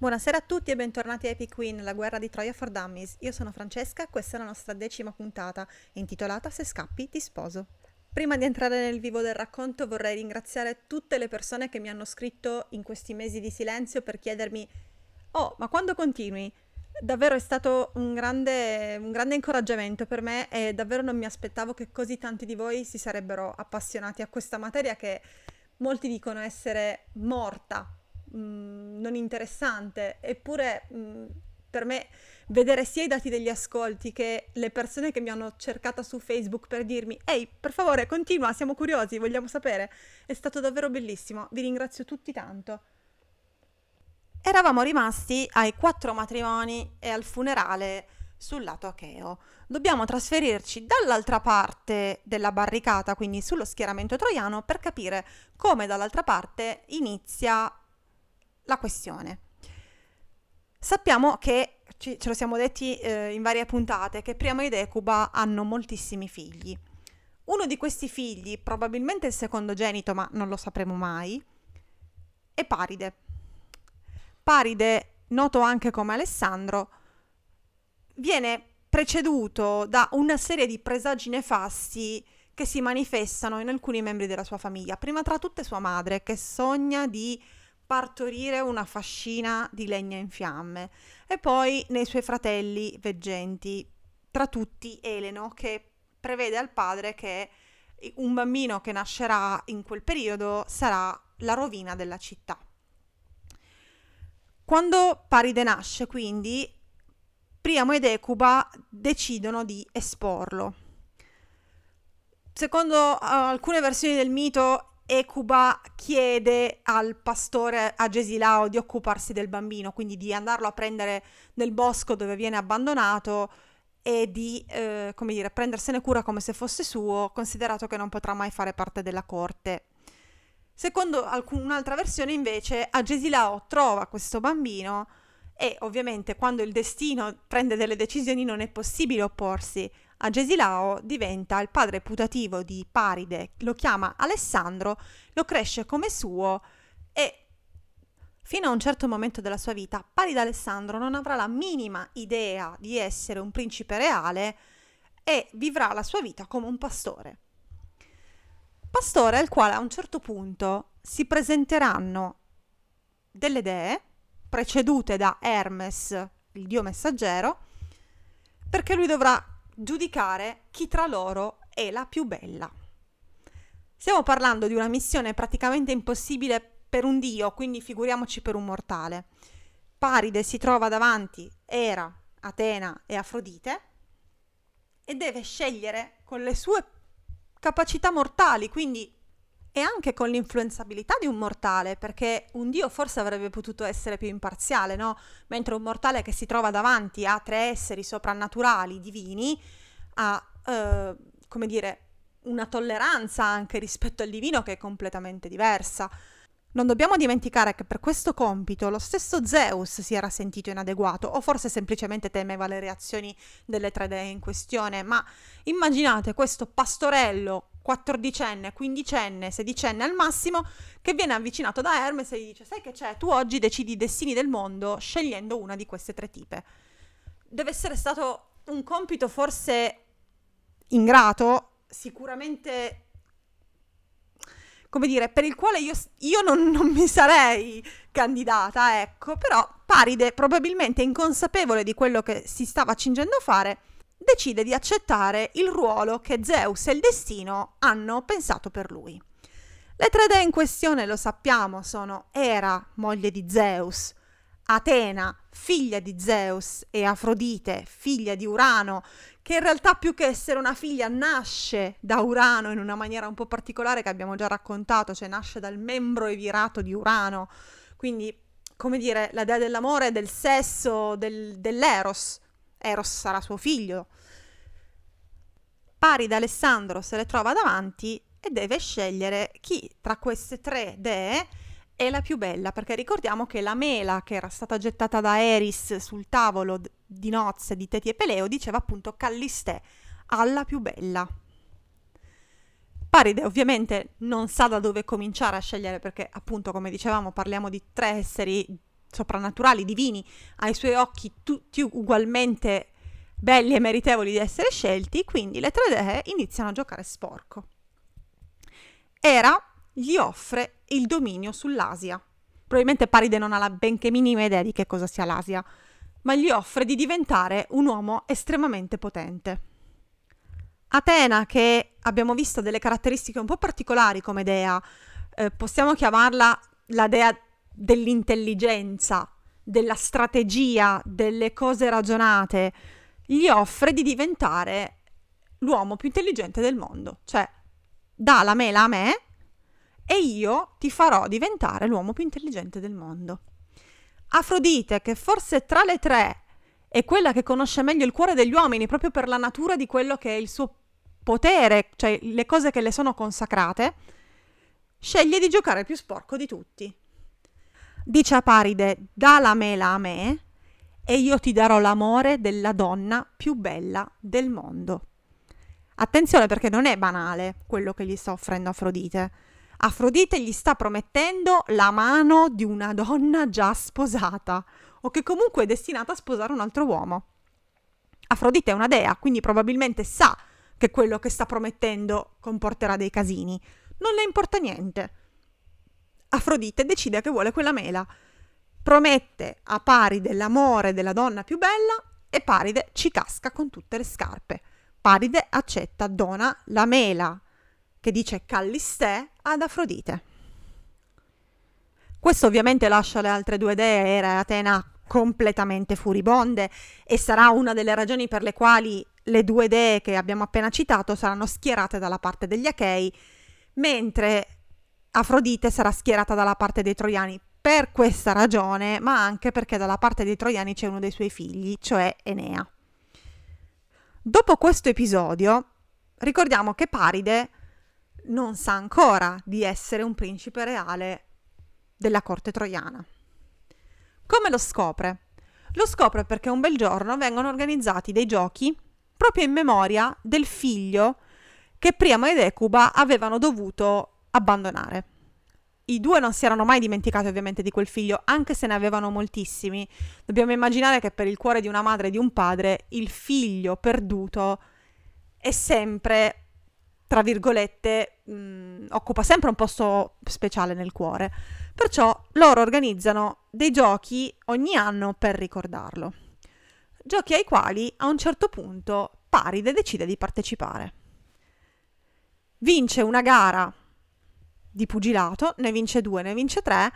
Buonasera a tutti e bentornati a Epic Queen, la guerra di Troia for Dummies. Io sono Francesca, questa è la nostra decima puntata, intitolata Se scappi ti sposo. Prima di entrare nel vivo del racconto vorrei ringraziare tutte le persone che mi hanno scritto in questi mesi di silenzio per chiedermi Oh, ma quando continui? Davvero è stato un grande, un grande incoraggiamento per me e davvero non mi aspettavo che così tanti di voi si sarebbero appassionati a questa materia che molti dicono essere morta mm, non interessante, eppure mh, mm, per me vedere sia i dati degli ascolti che le persone che mi hanno cercata su Facebook per dirmi ehi, per favore, continua, siamo curiosi, vogliamo sapere, è stato davvero bellissimo. Vi ringrazio tutti tanto. Eravamo rimasti ai quattro matrimoni e al funerale sul lato acheo. Dobbiamo trasferirci dall'altra parte della barricata, quindi sullo schieramento troiano, per capire come dall'altra parte inizia la questione. Sappiamo che, ce lo siamo detti eh, in varie puntate, che Priamo ed Ecuba hanno moltissimi figli. Uno di questi figli, probabilmente il secondogenito, ma non lo sapremo mai, è Paride. Paride, noto anche come Alessandro, viene preceduto da una serie di presagi nefasti che si manifestano in alcuni membri della sua famiglia. Prima tra tutte sua madre, che sogna di partorire una fascina di legna in fiamme e poi nei suoi fratelli veggenti, tra tutti Eleno che prevede al padre che un bambino che nascerà in quel periodo sarà la rovina della città. Quando Paride nasce, quindi, Priamo ed Ecuba decidono di esporlo. Secondo uh, alcune versioni del mito, Ecuba chiede al pastore Agesilao di occuparsi del bambino, quindi di andarlo a prendere nel bosco dove viene abbandonato e di, eh, come dire, prendersene cura come se fosse suo, considerato che non potrà mai fare parte della corte. Secondo alcun, un'altra versione, invece, Agesilao trova questo bambino e ovviamente quando il destino prende delle decisioni non è possibile opporsi Agesilao diventa il padre putativo di Paride, lo chiama Alessandro, lo cresce come suo e fino a un certo momento della sua vita Paride Alessandro non avrà la minima idea di essere un principe reale e vivrà la sua vita come un pastore. Pastore al quale a un certo punto si presenteranno delle dee precedute da Hermes, il dio messaggero, perché lui dovrà giudicare chi tra loro è la più bella. Stiamo parlando di una missione praticamente impossibile per un dio, quindi figuriamoci per un mortale. Paride si trova davanti Era, Atena e Afrodite e deve scegliere con le sue capacità mortali, quindi e anche con l'influenzabilità di un mortale, perché un dio forse avrebbe potuto essere più imparziale, no? Mentre un mortale che si trova davanti a tre esseri soprannaturali, divini, ha, eh, come dire, una tolleranza anche rispetto al divino che è completamente diversa. Non dobbiamo dimenticare che per questo compito lo stesso Zeus si era sentito inadeguato, o forse semplicemente temeva le reazioni delle tre dee in questione, ma immaginate questo pastorello quattordicenne, quindicenne, sedicenne al massimo, che viene avvicinato da Hermes e gli dice: Sai che c'è? Tu oggi decidi i destini del mondo scegliendo una di queste tre tipe. Deve essere stato un compito forse ingrato, sicuramente come dire, per il quale io, io non, non, mi sarei candidata, ecco, però Paride, probabilmente inconsapevole di quello che si stava accingendo a fare, decide di accettare il ruolo che Zeus e il destino hanno pensato per lui. Le tre dee in questione, lo sappiamo, sono Era, moglie di Zeus, Atena, figlia di Zeus, e Afrodite, figlia di Urano, che in realtà più che essere una figlia nasce da Urano in una maniera un po' particolare che abbiamo già raccontato, cioè nasce dal membro evirato di Urano, quindi come dire la dea dell'amore, del sesso, del, dell'eros, Eros sarà suo figlio. Paride Alessandro se le trova davanti e deve scegliere chi tra queste tre dee è la più bella, perché ricordiamo che la mela che era stata gettata da Eris sul tavolo di nozze di Teti e Peleo diceva appunto Callistè alla più bella. Paride ovviamente non sa da dove cominciare a scegliere perché appunto come dicevamo parliamo di tre esseri soprannaturali, divini, ai suoi occhi tutti ugualmente belli e meritevoli di essere scelti, quindi le tre dee iniziano a giocare sporco. Era gli offre il dominio sull'Asia. Probabilmente Paride non ha la benché minima idea di che cosa sia l'Asia, ma gli offre di diventare un uomo estremamente potente. Atena, che abbiamo visto delle caratteristiche un po' particolari come dea, eh, possiamo chiamarla la dea dell'intelligenza, della strategia, delle cose ragionate, gli offre di diventare l'uomo più intelligente del mondo. Cioè, dà la mela a me e io ti farò diventare l'uomo più intelligente del mondo. Afrodite, che forse tra le tre è quella che conosce meglio il cuore degli uomini, proprio per la natura di quello che è il suo potere, cioè le cose che le sono consacrate, sceglie di giocare più sporco di tutti. Dice a Paride, dà la mela a me e io ti darò l'amore della donna più bella del mondo. Attenzione perché non è banale quello che gli sta offrendo Afrodite. Afrodite gli sta promettendo la mano di una donna già sposata o che comunque è destinata a sposare un altro uomo. Afrodite è una dea, quindi probabilmente sa che quello che sta promettendo comporterà dei casini. Non le importa niente. Afrodite decide che vuole quella mela promette a Paride l'amore della donna più bella e Paride ci casca con tutte le scarpe. Paride accetta, dona la mela che dice Callistè ad Afrodite. Questo ovviamente lascia le altre due dee, Era e Atena, completamente furibonde e sarà una delle ragioni per le quali le due dee che abbiamo appena citato saranno schierate dalla parte degli Achei, mentre Afrodite sarà schierata dalla parte dei Troiani per questa ragione, ma anche perché dalla parte dei troiani c'è uno dei suoi figli, cioè Enea. Dopo questo episodio, ricordiamo che Paride non sa ancora di essere un principe reale della corte troiana. Come lo scopre? Lo scopre perché un bel giorno vengono organizzati dei giochi proprio in memoria del figlio che Priamo ed Ecuba avevano dovuto abbandonare. I due non si erano mai dimenticati ovviamente di quel figlio, anche se ne avevano moltissimi. Dobbiamo immaginare che per il cuore di una madre e di un padre il figlio perduto è sempre, tra virgolette, mh, mm, occupa sempre un posto speciale nel cuore. Perciò loro organizzano dei giochi ogni anno per ricordarlo. Giochi ai quali a un certo punto Paride decide di partecipare. Vince una gara di pugilato, ne vince due, ne vince tre,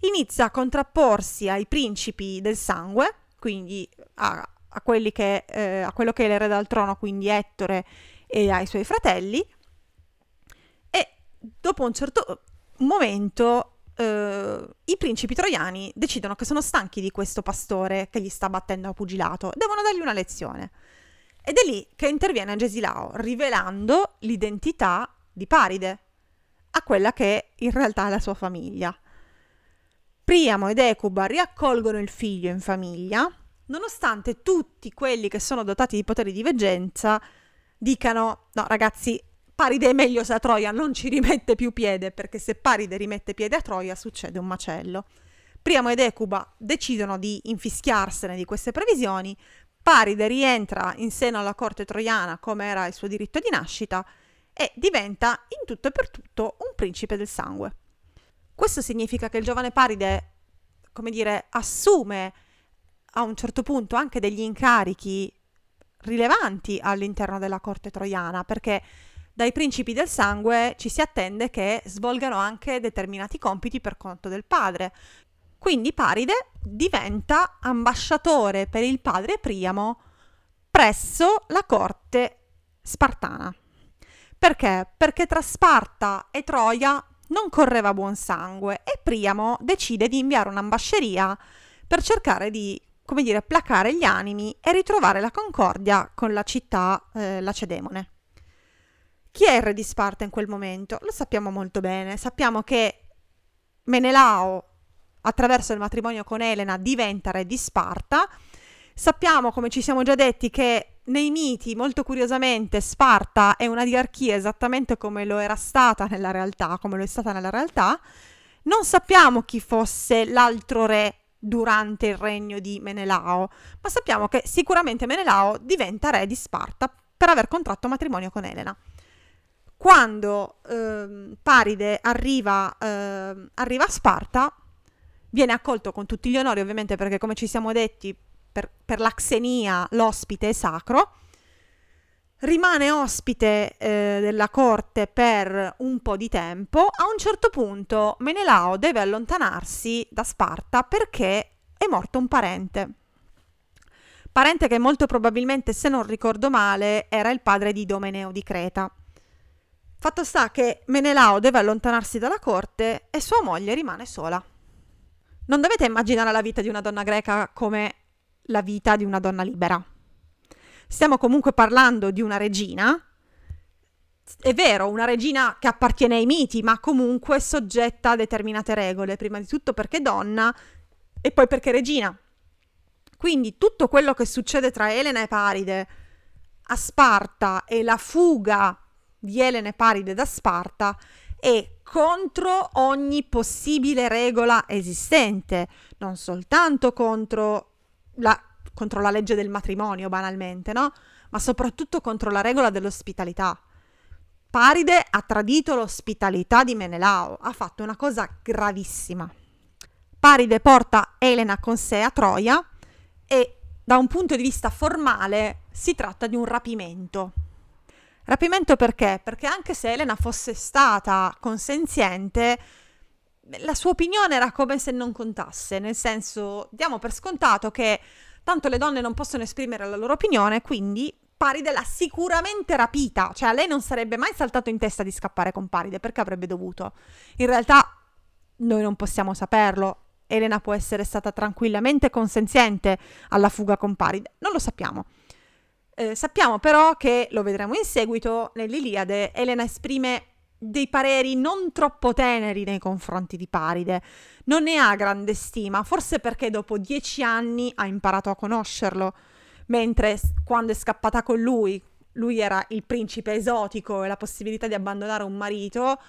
inizia a contrapporsi ai principi del sangue, quindi a, a, che, eh, a quello che è l'erede al trono, quindi Ettore e ai suoi fratelli, e dopo un certo momento eh, i principi troiani decidono che sono stanchi di questo pastore che gli sta battendo a pugilato, devono dargli una lezione. Ed è lì che interviene Gesilao, rivelando l'identità di Paride, a quella che in realtà è la sua famiglia. Priamo ed Ecuba riaccolgono il figlio in famiglia, nonostante tutti quelli che sono dotati di poteri di veggenza dicano no ragazzi Paride è meglio se a Troia non ci rimette più piede perché se Paride rimette piede a Troia succede un macello. Priamo ed Ecuba decidono di infischiarsene di queste previsioni, Paride rientra in seno alla corte troiana come era il suo diritto di nascita e diventa in tutto e per tutto un principe del sangue. Questo significa che il giovane Paride, come dire, assume a un certo punto anche degli incarichi rilevanti all'interno della corte troiana, perché dai principi del sangue ci si attende che svolgano anche determinati compiti per conto del padre. Quindi Paride diventa ambasciatore per il padre Priamo presso la corte spartana. Perché? Perché tra Sparta e Troia non correva buon sangue e Priamo decide di inviare un'ambasceria per cercare di, come dire, placare gli animi e ritrovare la concordia con la città eh, lacedemone. Chi è il re di Sparta in quel momento? Lo sappiamo molto bene. Sappiamo che Menelao, attraverso il matrimonio con Elena, diventa re di Sparta. Sappiamo, come ci siamo già detti, che nei miti, molto curiosamente, Sparta è una diarchia esattamente come lo era stata nella realtà, come lo è stata nella realtà. Non sappiamo chi fosse l'altro re durante il regno di Menelao, ma sappiamo che sicuramente Menelao diventa re di Sparta per aver contratto matrimonio con Elena. Quando eh, Paride arriva, eh, arriva a Sparta, viene accolto con tutti gli onori, ovviamente perché come ci siamo detti, per, per la Xenia l'ospite è sacro, rimane ospite eh, della corte per un po' di tempo. A un certo punto Menelao deve allontanarsi da Sparta perché è morto un parente. Parente che molto probabilmente, se non ricordo male, era il padre di Domeneo di Creta. Fatto sta che Menelao deve allontanarsi dalla corte e sua moglie rimane sola. Non dovete immaginare la vita di una donna greca come la vita di una donna libera Stiamo comunque parlando di una regina. È vero, una regina che appartiene ai miti, ma comunque soggetta a determinate regole, prima di tutto perché donna e poi perché regina. Quindi tutto quello che succede tra Elena e Paride a Sparta e la fuga di Elena e Paride da Sparta è contro ogni possibile regola esistente, non soltanto contro la contro la legge del matrimonio, banalmente, no? Ma soprattutto contro la regola dell'ospitalità. Paride ha tradito l'ospitalità di Menelao, ha fatto una cosa gravissima. Paride porta Elena con sé a Troia e da un punto di vista formale si tratta di un rapimento. Rapimento perché? Perché anche se Elena fosse stata consenziente, la sua opinione era come se non contasse, nel senso diamo per scontato che tanto le donne non possono esprimere la loro opinione, quindi Paride l'ha sicuramente rapita, cioè a lei non sarebbe mai saltato in testa di scappare con Paride, perché avrebbe dovuto. In realtà noi non possiamo saperlo, Elena può essere stata tranquillamente consenziente alla fuga con Paride, non lo sappiamo. Eh, sappiamo però che, lo vedremo in seguito, nell'Iliade Elena esprime dei pareri non troppo teneri nei confronti di Paride. Non ne ha grande stima, forse perché dopo dieci anni ha imparato a conoscerlo, mentre quando è scappata con lui, lui era il principe esotico e la possibilità di abbandonare un marito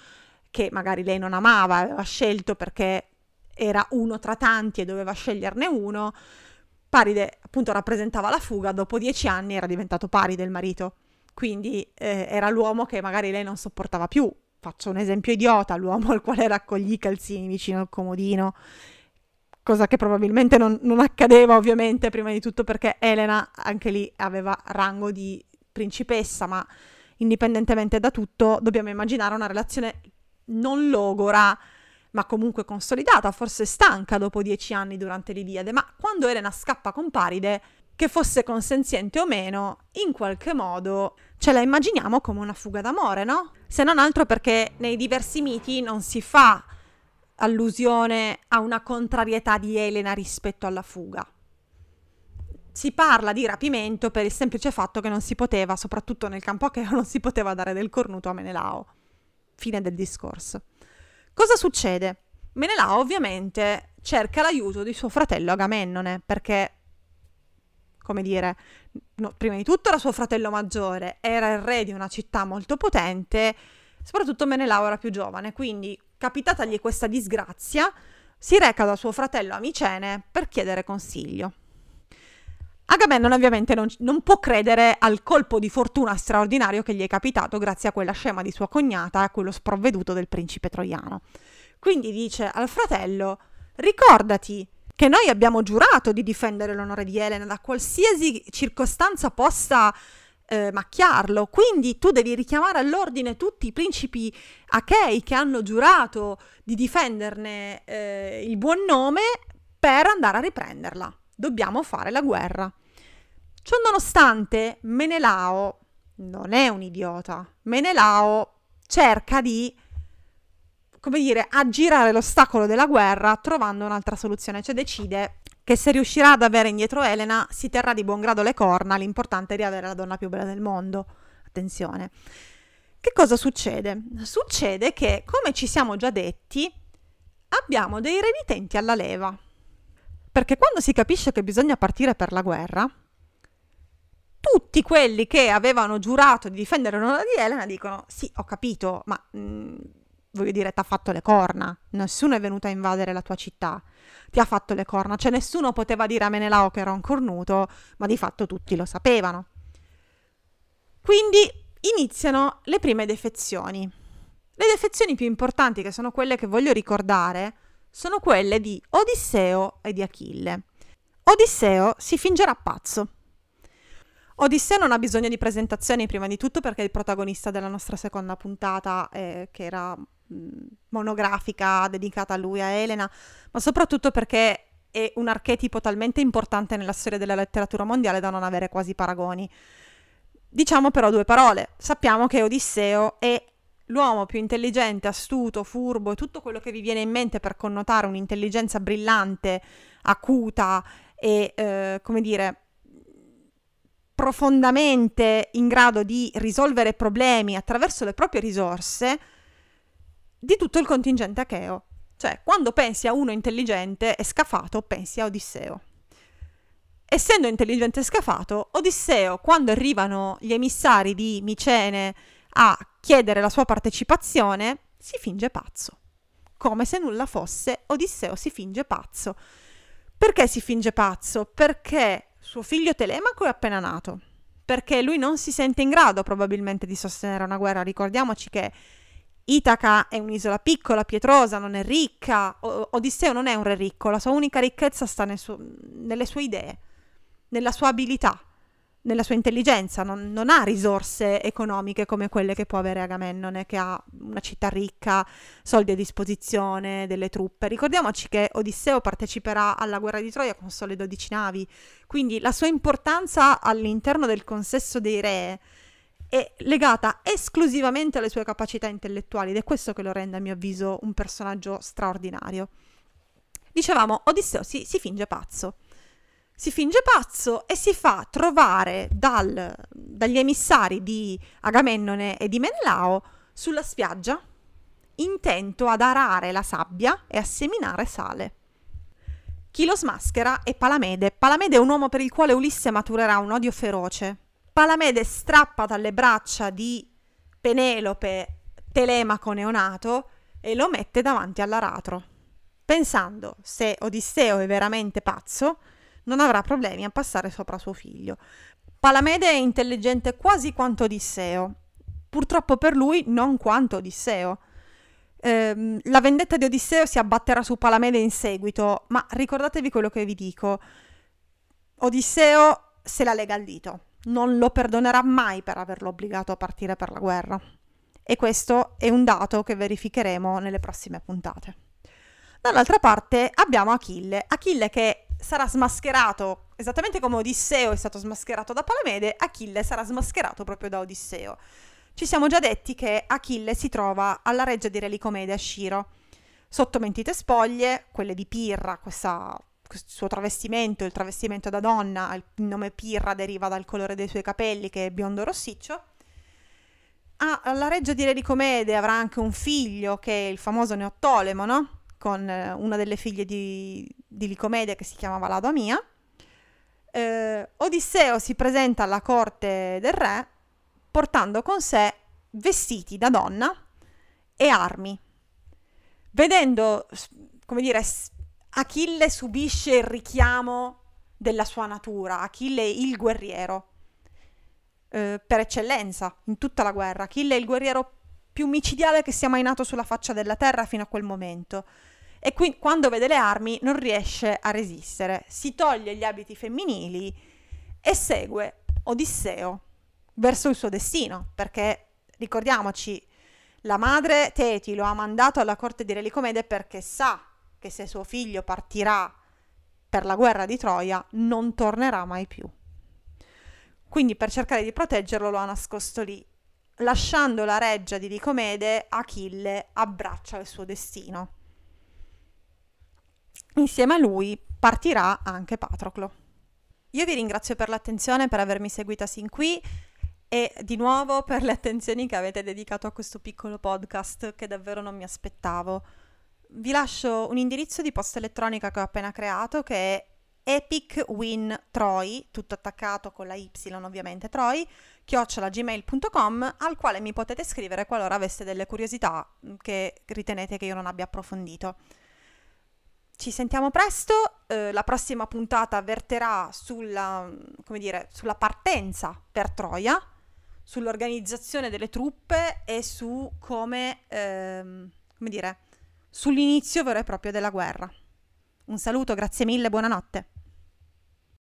che magari lei non amava, aveva scelto perché era uno tra tanti e doveva sceglierne uno. Paride appunto rappresentava la fuga, dopo dieci anni era diventato Paride il marito. Quindi eh, era l'uomo che magari lei non sopportava più. Faccio un esempio idiota, l'uomo al quale raccogli i calzini vicino al comodino, cosa che probabilmente non, non accadeva ovviamente, prima di tutto perché Elena anche lì aveva rango di principessa, ma indipendentemente da tutto dobbiamo immaginare una relazione non logora, ma comunque consolidata, forse stanca dopo dieci anni durante l'Iliade, ma quando Elena scappa con Paride che fosse consenziente o meno, in qualche modo ce la immaginiamo come una fuga d'amore, no? Se non altro perché nei diversi miti non si fa allusione a una contrarietà di Elena rispetto alla fuga. Si parla di rapimento per il semplice fatto che non si poteva, soprattutto nel campo acheo, non si poteva dare del cornuto a Menelao. Fine del discorso. Cosa succede? Menelao ovviamente cerca l'aiuto di suo fratello Agamennone perché come dire, no, prima di tutto era suo fratello maggiore, era il re di una città molto potente, soprattutto Menelao era più giovane, quindi capitatagli questa disgrazia, si reca da suo fratello Amicene per chiedere consiglio. Agamennone ovviamente non, non, può credere al colpo di fortuna straordinario che gli è capitato grazie a quella scema di sua cognata a quello sprovveduto del principe troiano. Quindi dice al fratello: Ricordati che noi abbiamo giurato di difendere l'onore di Elena da qualsiasi circostanza possa eh, macchiarlo. Quindi tu devi richiamare all'ordine tutti i principi achei che hanno giurato di difenderne eh, il buon nome per andare a riprenderla. Dobbiamo fare la guerra. Ciò nonostante, Menelao non è un idiota. Menelao cerca di come dire, aggirare l'ostacolo della guerra trovando un'altra soluzione, cioè decide che se riuscirà ad avere indietro Elena si terrà di buon grado le corna, l'importante è riavere la donna più bella del mondo. Attenzione. Che cosa succede? Succede che, come ci siamo già detti, abbiamo dei renitenti alla leva. Perché quando si capisce che bisogna partire per la guerra, tutti quelli che avevano giurato di difendere l'onore di Elena dicono: Sì, ho capito, ma mh, voglio dire, ti ha fatto le corna, nessuno è venuto a invadere la tua città, ti ha fatto le corna, cioè nessuno poteva dire a Menelao che era un cornuto, ma di fatto tutti lo sapevano. Quindi iniziano le prime defezioni. Le defezioni più importanti, che sono quelle che voglio ricordare, sono quelle di Odisseo e di Achille. Odisseo si fingerà pazzo. Odisseo non ha bisogno di presentazioni prima di tutto perché è il protagonista della nostra seconda puntata, eh, che era monografica dedicata a lui, a Elena, ma soprattutto perché è un archetipo talmente importante nella storia della letteratura mondiale da non avere quasi paragoni. Diciamo però due parole. Sappiamo che Odisseo è l'uomo più intelligente, astuto, furbo e tutto quello che vi viene in mente per connotare un'intelligenza brillante, acuta e, eh, come dire, profondamente in grado di risolvere problemi attraverso le proprie risorse di tutto il contingente acheo. Cioè, quando pensi a uno intelligente e scafato, pensi a Odisseo. Essendo intelligente e scafato, Odisseo, quando arrivano gli emissari di Micene a chiedere la sua partecipazione, si finge pazzo. Come se nulla fosse, Odisseo si finge pazzo. Perché si finge pazzo? Perché suo figlio Telemaco è appena nato. Perché lui non si sente in grado probabilmente di sostenere una guerra. Ricordiamoci che Itaca è un'isola piccola, pietrosa, non è ricca. O- Odisseo non è un re ricco, la sua unica ricchezza sta nel suo, nelle sue idee nella sua abilità, nella sua intelligenza, non, non, ha risorse economiche come quelle che può avere Agamennone, che ha una città ricca, soldi a disposizione, delle truppe. Ricordiamoci che Odisseo parteciperà alla guerra di Troia con sole 12 navi, quindi la sua importanza all'interno del consesso dei re è legata esclusivamente alle sue capacità intellettuali ed è questo che lo rende a mio avviso un personaggio straordinario. Dicevamo, Odisseo si, si finge pazzo si finge pazzo e si fa trovare dal, dagli emissari di Agamennone e di Menelao sulla spiaggia, intento ad arare la sabbia e a seminare sale. Chi lo smaschera è Palamede. Palamede è un uomo per il quale Ulisse maturerà un odio feroce. Palamede strappa dalle braccia di Penelope Telemaco neonato e lo mette davanti all'aratro, pensando se Odisseo è veramente pazzo, non avrà problemi a passare sopra suo figlio. Palamede è intelligente quasi quanto Odisseo, purtroppo per lui non quanto Odisseo. Eh, la vendetta di Odisseo si abbatterà su Palamede in seguito, ma ricordatevi quello che vi dico. Odisseo se la lega al dito, non lo perdonerà mai per averlo obbligato a partire per la guerra. E questo è un dato che verificheremo nelle prossime puntate. Dall'altra parte abbiamo Achille, Achille che sarà smascherato esattamente come Odisseo è stato smascherato da Palamede, Achille sarà smascherato proprio da Odisseo. Ci siamo già detti che Achille si trova alla reggia di Relicomede a Sciro, sotto mentite spoglie, quelle di Pirra, questa, questo suo travestimento, il travestimento da donna, il nome Pirra deriva dal colore dei suoi capelli che è biondo rossiccio. Ah, alla reggia di Relicomede avrà anche un figlio che è il famoso Neottolemo, no? con eh, una delle figlie di, di Licomede che si chiamava Ladomia. Eh, Odisseo si presenta alla corte del re portando con sé vestiti da donna e armi. Vedendo, come dire, Achille subisce il richiamo della sua natura, Achille è il guerriero eh, per eccellenza in tutta la guerra. Achille è il guerriero più micidiale che sia mai nato sulla faccia della terra fino a quel momento e qui, quando vede le armi non riesce a resistere, si toglie gli abiti femminili e segue Odisseo verso il suo destino, perché ricordiamoci, la madre Teti lo ha mandato alla corte di Relicomede perché sa che se suo figlio partirà per la guerra di Troia non tornerà mai più. Quindi per cercare di proteggerlo lo ha nascosto lì. Lasciando la reggia di Licomede, Achille abbraccia il suo destino insieme a lui partirà anche Patroclo. Io vi ringrazio per l'attenzione, per avermi seguita sin qui e di nuovo per le attenzioni che avete dedicato a questo piccolo podcast che davvero non mi aspettavo. Vi lascio un indirizzo di posta elettronica che ho appena creato che è Epic Win Troy, tutto attaccato con la Y ovviamente, Troy, chiocciolagmail.com, al quale mi potete scrivere qualora aveste delle curiosità che ritenete che io non abbia approfondito. Ci sentiamo presto, eh, la prossima puntata verterà sulla, dire, sulla partenza per Troia, sull'organizzazione delle truppe e su come, ehm, come dire, sull'inizio vero e proprio della guerra. Un saluto, grazie mille, buonanotte.